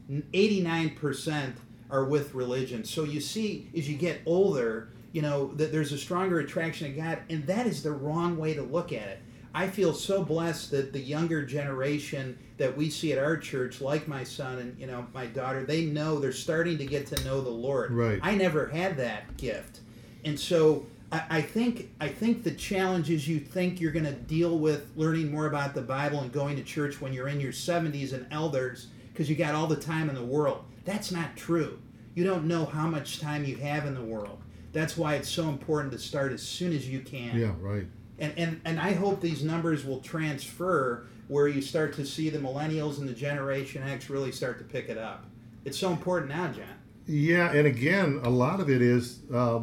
89% are with religion. So you see, as you get older, you know, that there's a stronger attraction to God, and that is the wrong way to look at it. I feel so blessed that the younger generation that we see at our church, like my son and you know my daughter, they know they're starting to get to know the Lord.
Right.
I never had that gift, and so I, I think I think the challenge is you think you're going to deal with learning more about the Bible and going to church when you're in your 70s and elders because you got all the time in the world. That's not true. You don't know how much time you have in the world. That's why it's so important to start as soon as you can.
Yeah, right.
And, and, and I hope these numbers will transfer where you start to see the millennials and the Generation X really start to pick it up. It's so important now, John.
Yeah, and again, a lot of it is uh,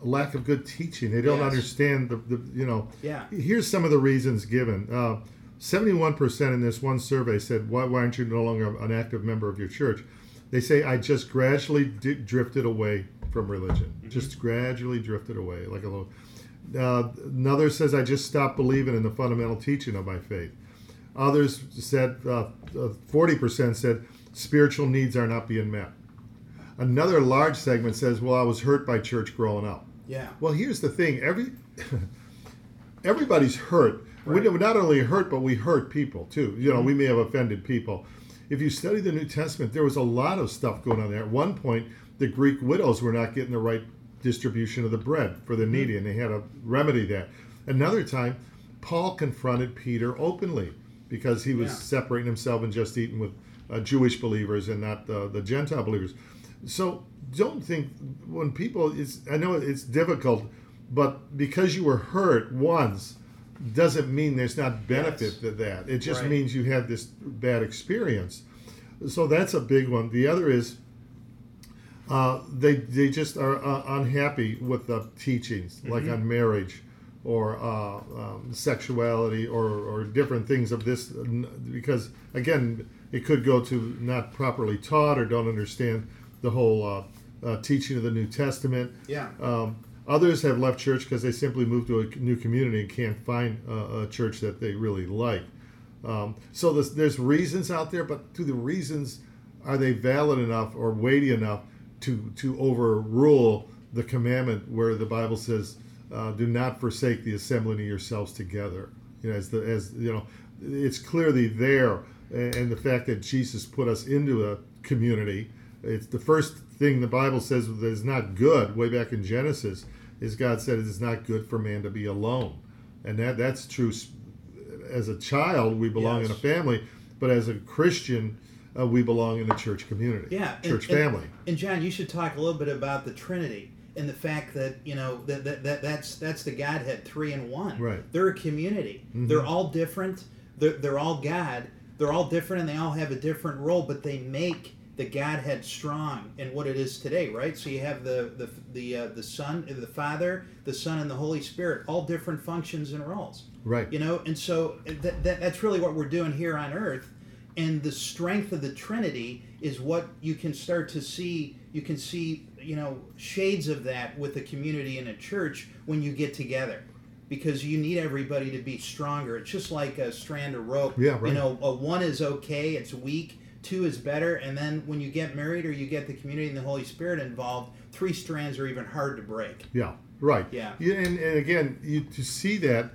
lack of good teaching. They don't
Yes.
understand the, the, you know.
Yeah.
Here's some of the reasons given. Uh, 71% in this one survey said, why, why aren't you no longer an active member of your church? They say, I just gradually di- drifted away from religion. Just gradually drifted away, like a little. Uh, another says, I just stopped believing in the fundamental teaching of my faith. Others said, uh, uh, 40% said, spiritual needs are not being met. Another large segment says, well, I was hurt by church growing up.
Yeah.
Well, here's the thing: every everybody's hurt.
Right.
We not only hurt, but we hurt people too. You know, we may have offended people. If you study the New Testament, there was a lot of stuff going on there. At one point, the Greek widows were not getting the right distribution of the bread for the needy, and they had to remedy that. Another time, Paul confronted Peter openly because he was
Yeah.
separating himself and just eating with uh, Jewish believers and not uh, the Gentile believers. So don't think when people it's I know it's difficult, but because you were hurt once doesn't mean there's not benefit
Yes.
to that. It just
Right.
means you had this bad experience. So that's a big one. The other is uh, they they just are uh, unhappy with the teachings, like on marriage or uh, um, sexuality or, or different things of this, because again, it could go to not properly taught or don't understand the whole uh, uh, teaching of the New Testament.
Yeah.
Um, others have left church because they simply moved to a new community and can't find uh, a church that they really like. Um, so there's, there's reasons out there, but do the reasons are they valid enough or weighty enough to to overrule the commandment where the Bible says, uh, "Do not forsake the assembling of yourselves together." You know, as the as you know, it's clearly there, and the fact that Jesus put us into a community. It's the first thing the Bible says that is not good. Way back in Genesis, is God said it is not good for man to be alone, and that that's true as a child we belong in a family but as a christian uh, we belong in a church community
Yeah,
church
and-
family
And John, you should talk a little bit about the Trinity and the fact that you know that, that, that that's that's the Godhead, three in one.
Right. Mm-hmm.
They're a community. They're all different. They're they're all God. They're all different, and they all have a different role, but they make that Godhead strong and what it is today, right? So you have the the the uh, the Son, the Father, the Son, and the Holy Spirit, all different functions and roles.
Right.
You know, and so that, that that's really what we're doing here on Earth, and the strength of the Trinity is what you can start to see. You can see, you know, shades of that with a community and a church when you get together. Because you need everybody to be stronger. It's just like a strand of rope.
Yeah, right.
You know, a one is okay, it's weak two is better and then when you get married or you get the community and the holy spirit involved three strands are even hard to break
Yeah, right.
Yeah.
and, and again, you to see that,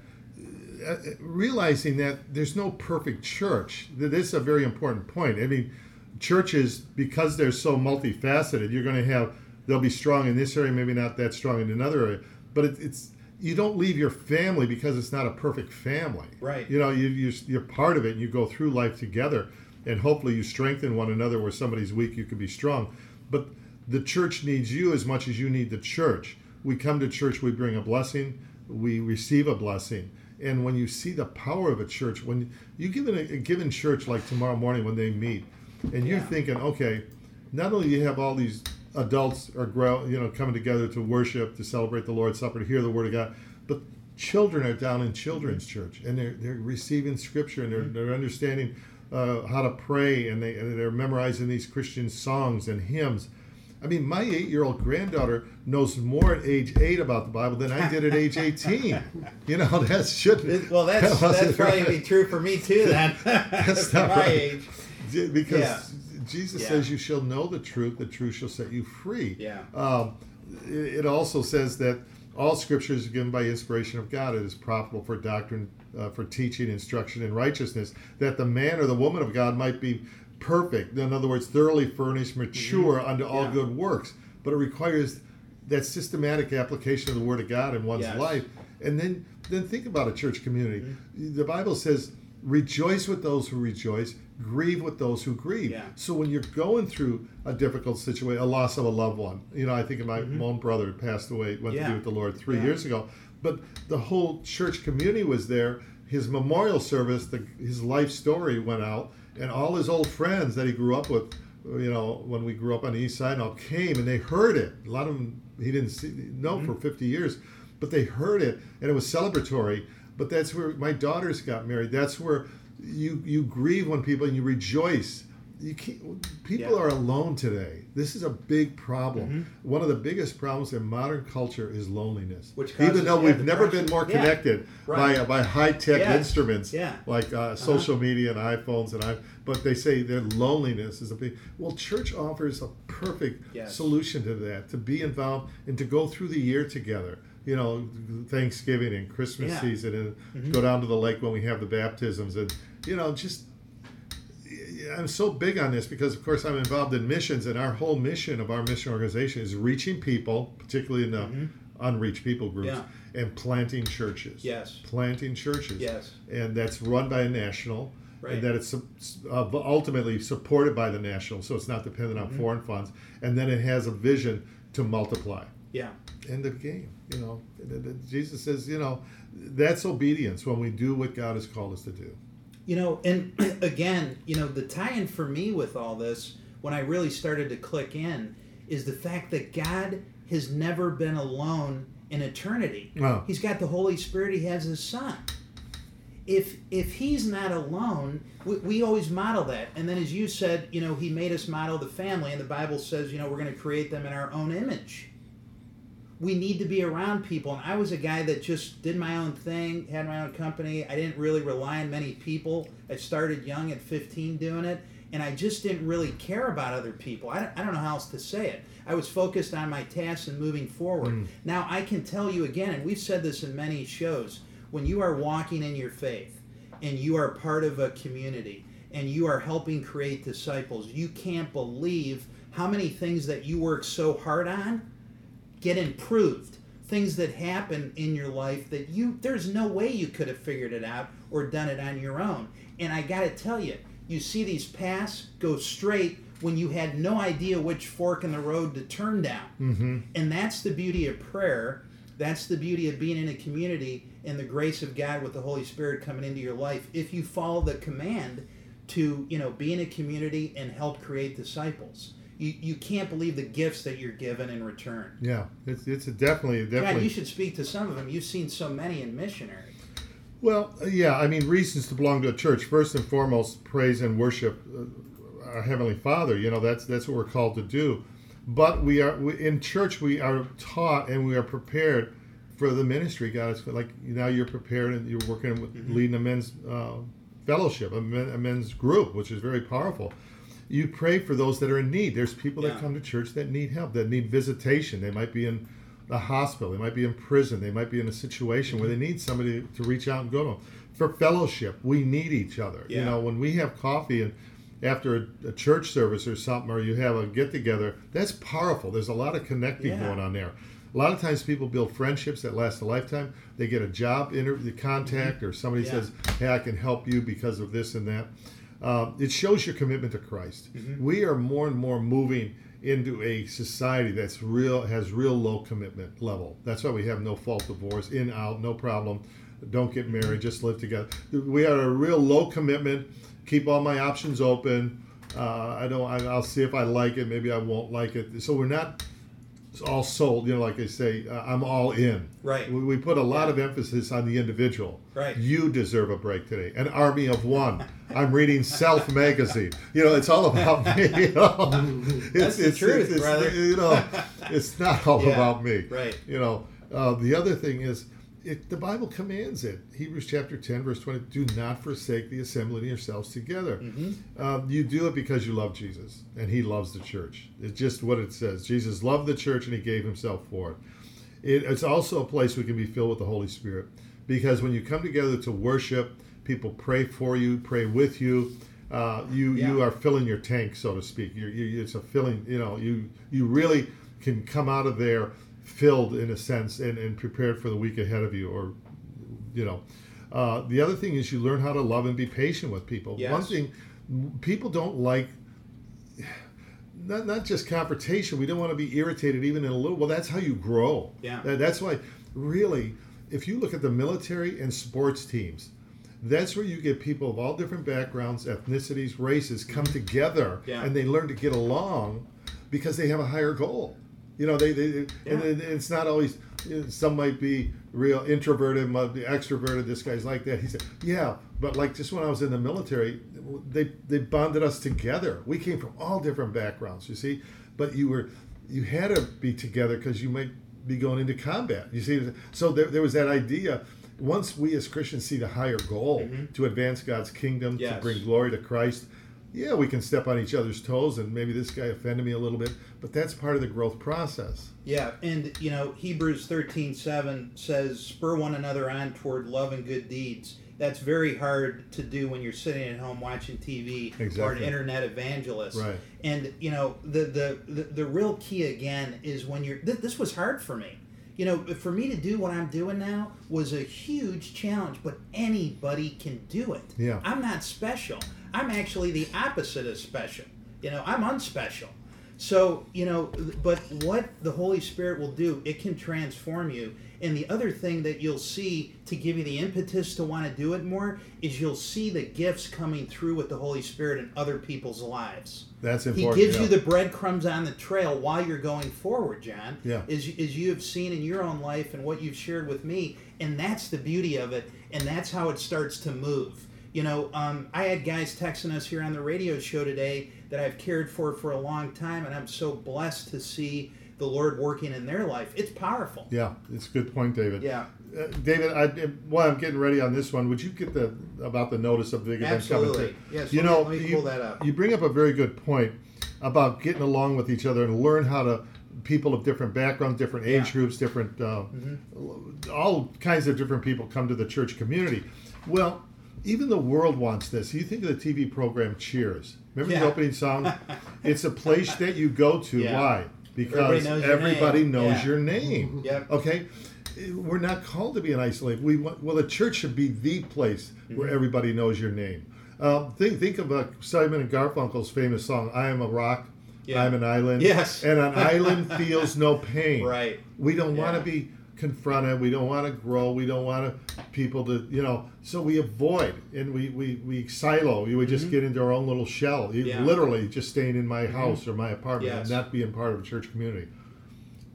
uh, realizing that there's no perfect church. That is a very important point. I mean, churches because they're so multifaceted, you're going to have they'll be strong in this area, maybe not that strong in another area. But it, it's you don't leave your family because it's not a perfect family.
Right.
You know, you, you you're part of it, and you go through life together, and hopefully you strengthen one another. Where somebody's weak, you can be strong. But the church needs you as much as you need the church. We come to church, we bring a blessing, we receive a blessing. And when you see the power of a church, when you give it a, given church like tomorrow morning when they meet, and you're
Yeah.
thinking, okay, not only do you have all these adults are grow, you know coming together to worship, to celebrate the Lord's Supper, to hear the Word of God, but children are down in children's church and they're they're receiving Scripture and they're they're understanding uh, how to pray and they and they're memorizing these Christian songs and hymns. I mean, my eight-year-old granddaughter knows more at age eight about the Bible than I did at age eighteen. You know, that should
It- well that's
that
that's probably
right.
be true for me too then
That's not
my
right.
age
because
Yeah.
Jesus
Yeah.
says you shall know the truth, the truth shall set you free.
Yeah.
Um, it, it also says that all scripture is given by inspiration of God. It is profitable for doctrine, uh, for teaching, instruction, and righteousness, that the man or the woman of God might be perfect. In other words, thoroughly furnished, mature unto all
Mm-hmm. Yeah.
good works. But it requires that systematic application of the Word of God in one's
Yes.
life. And then, then think about a church community.
Mm-hmm.
The Bible says, "Rejoice with those who rejoice, grieve with those who grieve."
Yeah.
So when you're going through a difficult situation, a loss of a loved one, you know, I think of my own brother passed away, went to
Mm-hmm.
Be with the Lord three
Yeah.
years ago. But the whole church community was there. His memorial service, the, his life story went out, and all his old friends that he grew up with, you know, when we grew up on the east side, and all came and they heard it. A lot of them he didn't see, know mm-hmm. for 50 years, but they heard it, and it was celebratory. But that's where my daughters got married. That's where you you grieve when people and you rejoice. You can't, people
Yeah.
are alone today. This is a big problem. Mm-hmm. One of the biggest problems in modern culture is loneliness.
Which
even though
yeah,
we've never been more
Yeah.
connected
Right.
Uh, by by high tech
Yes.
instruments
Yeah.
like uh, uh-huh. social media and iPhones and I. But they say their loneliness is a big. Well, church offers a perfect
Yes.
solution to that. To be involved and to go through the year together. You know, Thanksgiving and Christmas
Yeah.
season, and mm-hmm. go down to the lake when we have the baptisms, and you know, just I'm so big on this because, of course, I'm involved in missions, and our whole mission of our mission organization is reaching people, particularly in the unreached people groups,
Mm-hmm. Yeah.
and planting churches.
Yes.
Planting churches.
Yes.
And that's run by a national,
Right.
and that it's uh, ultimately supported by the national, so it's not dependent
Mm-hmm.
on foreign funds, and then it has a vision to multiply.
yeah
End of game. You know, Jesus says, you know, that's obedience when we do what God has called us to do.
You know, and again, you know, the tie in for me with all this, when I really started to click in, is the fact that God has never been alone in eternity.
No.
He's got the Holy Spirit, He has His Son. If if He's not alone, we, we always model that. And then, as you said, you know, He made us model the family, and the Bible says, you know, we're going to create them in our own image we need to be around people. And I was a guy that just did my own thing, had my own company. I didn't really rely on many people. I started young at 15 doing it, and I just didn't really care about other people. I don't, I don't know how else to say it. I was focused on my tasks and moving forward. Mm. Now, I can tell you again, and we've said this in many shows when you are walking in your faith and you are part of a community and you are helping create disciples, you can't believe how many things that you work so hard on get improved. Things that happen in your life that you there's no way you could have figured it out or done it on your own. And i got to tell you you see these paths go straight when you had no idea which fork in the road to turn down. Mm-hmm. and that's the beauty of prayer. That's the beauty of being in a community and the grace of god with the holy spirit coming into your life. If you follow the command to you know be in a community and help create disciples. You, you can't believe the gifts that you're given in return.
Yeah, it's it's a definitely
God,
definitely.
you should speak to some of them. You've seen so many in missionary.
Well, yeah, I mean, reasons to belong to a church. First and foremost, praise and worship uh, our heavenly Father. You know, that's that's what we're called to do. But we are we, in church. We are taught and we are prepared for the ministry. God is like now you're prepared and you're working with leading a men's uh, fellowship, a, men, a men's group, which is very powerful. You pray for those that are in need. There's people that come to church that need help, that need visitation. They might be in the hospital, they might be in prison, they might be in a situation where they need somebody to reach out and go to them. For fellowship, we need each other. You know, when we have coffee and after a, a church service or something, or you have a get together, that's powerful. There's a lot of connecting
Yeah.
going on there. A lot of times people build friendships that last a lifetime. They get a job interview contact, or somebody
Mm-hmm. Yeah.
says, "Hey, I can help you because of this and that." Uh, it shows your commitment to Christ.
Mm-hmm.
We are more and more moving into a society that's real has real low commitment level. That's why we have no fault divorce, in out, no problem. Don't get married, just live together. We are a real low commitment. Keep all my options open. Uh, I don't. I, I'll see if I like it. Maybe I won't like it. So we're not all sold. You know, like I say, uh, I'm all in.
Right.
We, we put a lot of emphasis on the individual.
Right.
You deserve a break today. An army of one. I'm reading Self magazine. You know, it's all about me. You know?
That's the truth, brother.
You know, it's not all
Yeah,
about me.
right.
You know, uh, the other thing is, it, the Bible commands it. Hebrews chapter 10, verse 20 do not forsake the assembling yourselves together.
Mm-hmm.
Um, you do it because you love Jesus, and he loves the church. It's just what it says. Jesus loved the church, and he gave himself for it. it it's also a place we can be filled with the Holy Spirit because when you come together to worship, people pray for you, pray with you. Uh, you you are filling your tank, so to speak. You're, you it's a filling. You know, you you really can come out of there filled in a sense and, and prepared for the week ahead of you, or you know. Uh, the other thing is you learn how to love and be patient with people.
Yes.
One thing people don't like not, not just confrontation. We don't want to be irritated even in a little. Well, that's how you grow.
Yeah.
That- that's why, really, if you look at the military and sports teams, that's where you get people of all different backgrounds, ethnicities, races come together
Yeah.
and they learn to get along because they have a higher goal. You know, they, they and
Yeah.
it- it's not always. Some might be real introverted, might be extroverted. This guy's like that. He said, "Yeah, but like just when I was in the military, they they bonded us together. We came from all different backgrounds. You see, but you were you had to be together because you might be going into combat. You see, so there, there was that idea. Once we as Christians see the higher goal to advance God's kingdom,
Mm-hmm. Yes.
to bring glory to Christ, yeah, we can step on each other's toes, and maybe this guy offended me a little bit, but that's part of the growth process.
Yeah, and you know, Hebrews thirteen seven says, Spur one another on toward love and good deeds. That's very hard to do when you're sitting at home watching TV or an internet evangelist.
Right.
And you know, the the, the, the real key again is when you're th- this was hard for me. You know, for me to do what I'm doing now was a huge challenge, but anybody can do it.
Yeah.
I'm not special. I'm actually the opposite of special. You know, I'm unspecial. So, you know, but what the Holy Spirit will do, it can transform you. And the other thing that you'll see to give you the impetus to want to do it more is you'll see the gifts coming through with the Holy Spirit in other people's lives.
That's important.
He gives
yeah.
you the breadcrumbs on the trail while you're going forward, John.
Yeah.
As, as you have seen in your own life and what you've shared with me. And that's the beauty of it. And that's how it starts to move. You know, um, I had guys texting us here on the radio show today that I've cared for for a long time. And I'm so blessed to see the Lord working in their life. It's powerful.
Yeah, it's a good point, David.
Yeah.
Uh, David, I, while I'm getting ready on this one, would you get the about the notice of the big event coming?
Absolutely. Yes,
you know,
let me
you,
pull that up.
you bring up a very good point about getting along with each other and learn how to people of different backgrounds, different age
Yeah. Mm-hmm.
groups, different uh, all kinds of different people come to the church community. Well, even the world wants this. You think of the TV program Cheers. Remember
Yeah.
the opening song? it's a place that you go to.
Yeah.
Why? Because
Everybody knows your
everybody
name.
knows
Yeah.
your name.
Yep.
Okay, we're not called to be an isolated. We want, well, the church should be the place
Mm-hmm.
where everybody knows your name. Um, think think of uh, Simon and Garfunkel's famous song "I Am a Rock."
Yeah.
I'm an island.
Yes.
And an island feels no pain.
Right.
We don't want to be confront it. We don't want to grow. We don't want to, people to, you know, so we avoid and we, we, we silo. We would just
Mhm.
get into our own little shell,
Yeah.
literally just staying in my house or my apartment
Yes.
and not being part of a church community.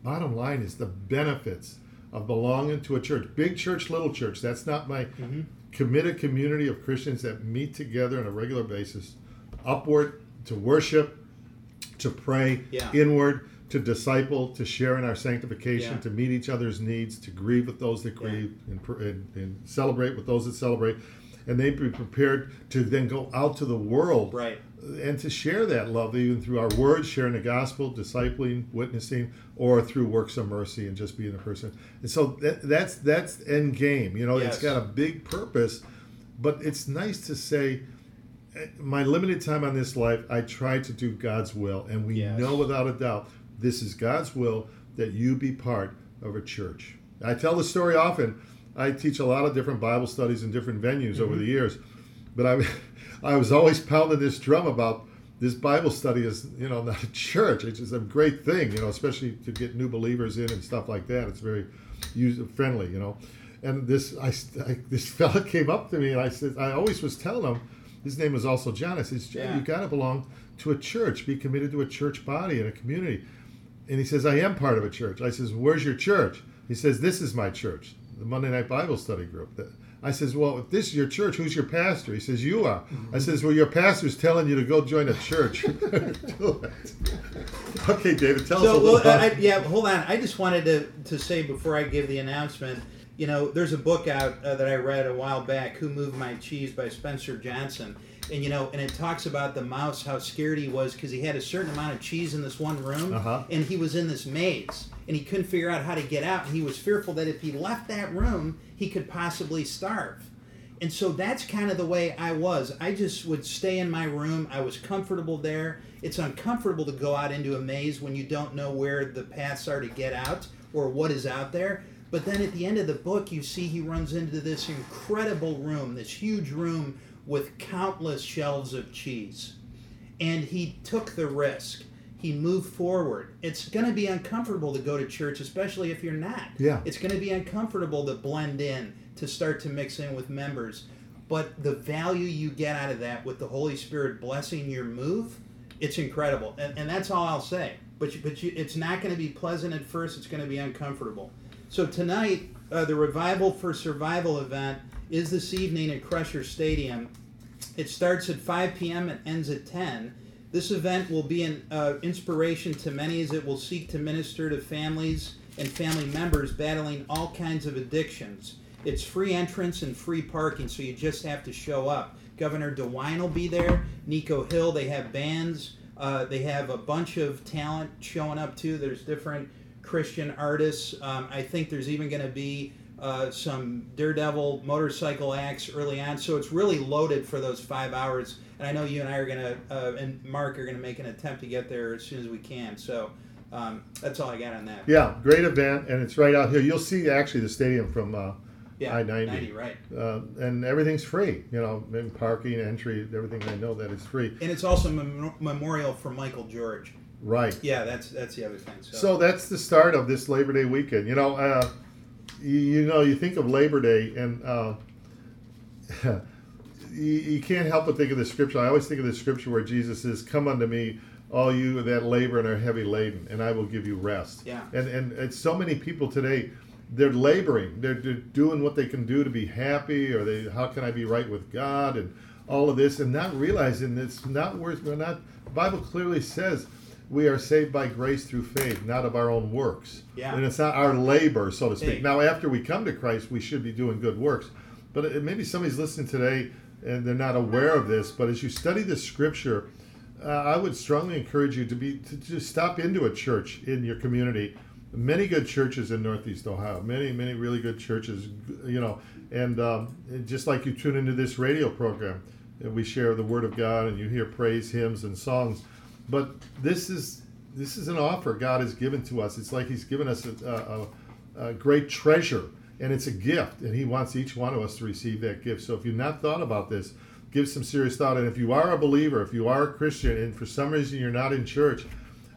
Bottom line is the benefits of belonging to a church, big church, little church. That's not my
Mhm.
committed community of Christians that meet together on a regular basis, upward to worship, to pray,
Yeah.
inward to disciple, to share in our sanctification,
Yeah.
to meet each other's needs, to grieve with those that
Yeah.
grieve, and, and, and celebrate with those that celebrate, and they be prepared to then go out to the world
Right.
and to share that love even through our words, sharing the gospel, discipling, witnessing, or through works of mercy and just being a person. And so that, that's that's end game. You know,
Yes.
it's got a big purpose, but it's nice to say. eh, My limited time on this life, I try to do God's will, and we
Yes.
know without a doubt this is God's will that you be part of a church. I tell the story often. I teach a lot of different Bible studies in different venues over mm-hmm. the years, but I, I was always pounding this drum about this Bible study is, you know, not a church. It's just a great thing, you know, especially to get new believers in and stuff like that. It's very user friendly, you know. And this, I, I, this fella came up to me and I said, I always was telling him, his name was also John. I says, John,
Yeah.
you got to belong to a church, be committed to a church body and a community. And he says, I am part of a church. I says, Where's your church? He says, This is my church, the Monday Night Bible Study group. I says, Well, if this is your church, who's your pastor? He says, You are. I says, Well, your pastor's telling you to go join a church. Okay, David, tell us a
So,
little
well, I, yeah, hold on. I just wanted to, to say before I give the announcement, you know, there's a book out uh, that I read a while back, Who Moved My Cheese by Spencer Johnson. And, you know, and it talks about the mouse, how scared he was because he had a certain amount of cheese in this one room
Uh-huh.
and he was in this maze and he couldn't figure out how to get out. And he was fearful that if he left that room, he could possibly starve. And so that's kind of the way I was. I just would stay in my room. I was comfortable there. It's uncomfortable to go out into a maze when you don't know where the paths are to get out or what is out there. But then at the end of the book, you see he runs into this incredible room, this huge room with countless shelves of cheese. And he took the risk. He moved forward. It's going to be uncomfortable to go to church, especially if you're not.
Yeah.
It's going to be uncomfortable to blend in, to start to mix in with members. But the value you get out of that with the Holy Spirit blessing your move, it's incredible. And, and that's all I'll say. But, you, but you, it's not going to be pleasant at first, it's going to be uncomfortable. So tonight, uh, the Revival for Survival event is this evening at Crusher Stadium. It starts at 5 p.m. and ends at 10. This event will be an uh, inspiration to many as it will seek to minister to families and family members battling all kinds of addictions. It's free entrance and free parking, so you just have to show up. Governor DeWine will be there, Nico Hill, they have bands, uh, they have a bunch of talent showing up too. There's different Christian artists. Um, I think there's even going to be uh, some Daredevil motorcycle acts early on. So it's really loaded for those five hours. And I know you and I are going to, uh, and Mark are going to make an attempt to get there as soon as we can. So um, that's all I got on that.
Yeah, great event, and it's right out here. You'll see actually the stadium from uh,
Yeah,
I-90.
right.
uh, and everything's free. You know, and parking, entry, everything. I know that is free.
And it's also a mem- memorial for Michael George.
Right.
Yeah, that's that's the other thing. So,
So that's the start of this Labor Day weekend. You know, uh, you, you know, you think of Labor Day, and uh, you, you can't help but think of the scripture. I always think of the scripture where Jesus says, "Come unto me, all you that labor and are heavy laden, and I will give you rest."
Yeah.
And and it's so many people today. They're laboring. They're, they're doing what they can do to be happy, or they how can I be right with God, and all of this, and not realizing it's not worth. We're not. The Bible clearly says we are saved by grace through faith, not of our own works.
Yeah.
And it's not our labor, so to speak.
Hey.
Now, after we come to Christ, we should be doing good works. But it, maybe somebody's listening today and they're not aware of this. But as you study the Scripture, uh, I would strongly encourage you to be to just stop into a church in your community. Many good churches in Northeast Ohio. Many, many really good churches. You know, and um, just like you tune into this radio program, we share the Word of God, and you hear praise hymns and songs. But this is this is an offer God has given to us. It's like He's given us a, a, a great treasure, and it's a gift, and He wants each one of us to receive that gift. So if you've not thought about this, give some serious thought. And if you are a believer, if you are a Christian, and for some reason you're not in church,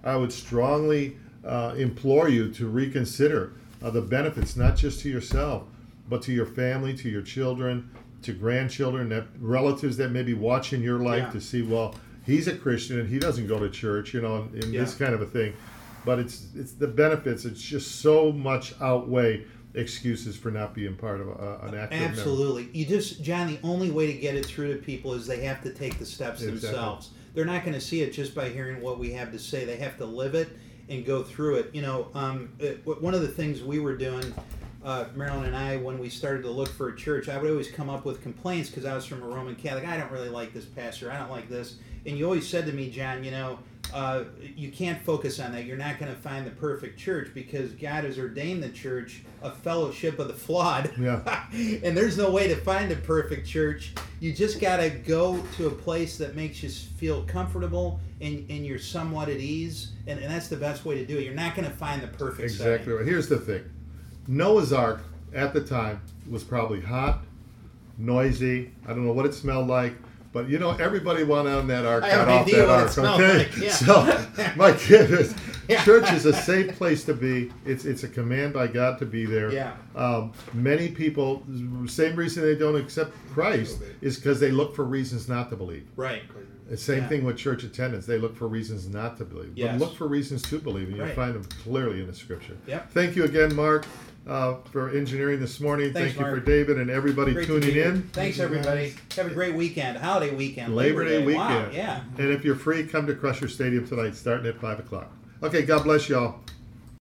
I would strongly uh, implore you to reconsider uh, the benefits, not just to yourself, but to your family, to your children, to grandchildren, that relatives that may be watching your life
Yeah.
to see, well, he's a Christian and he doesn't go to church, you know, and, and this kind of a thing. But it's it's the benefits. It's just so much outweigh excuses for not being part of a, an active member.
Absolutely. You just, John, the only way to get it through to people is they have to take the steps
Exactly.
themselves. They're not going to see it just by hearing what we have to say. They have to live it and go through it. You know, um, it, one of the things we were doing, uh, Marilyn and I, when we started to look for a church, I would always come up with complaints because I was from a Roman Catholic. I don't really like this pastor. I don't like this. And you always said to me, John, you know, uh, you can't focus on that. You're not going to find the perfect church because God has ordained the church a fellowship of the flawed.
Yeah.
and there's no way to find a perfect church. You just got to go to a place that makes you feel comfortable and, and you're somewhat at ease. And, and that's the best way to do it. You're not going to find the perfect
Exactly
setting.
Here's the thing Noah's Ark at the time was probably hot, noisy. I don't know what it smelled like. But you know, everybody went on that ark, got off that ark. Okay,
like, yeah.
so my goodness,
Yeah.
church is a safe place to be. It's it's a command by God to be there.
Yeah.
Um, many people, the same reason they don't accept Christ is because they look for reasons not to believe.
Right.
The same
Yeah.
thing with church attendance. They look for reasons not to believe.
Yes.
But look for reasons to believe, and you'll
Right.
find them clearly in the scripture.
Yep.
Thank you again, Mark, uh, for engineering this morning.
Thanks,
Thank you
Mark.
for David and everybody
Great
tuning in.
Thanks,
Thank
everybody.
guys.
Have a great weekend. Holiday weekend.
Labor Day
Wow.
weekend.
Yeah.
And if you're free, come to Crusher Stadium tonight, starting at 5 o'clock. Okay, God bless y'all.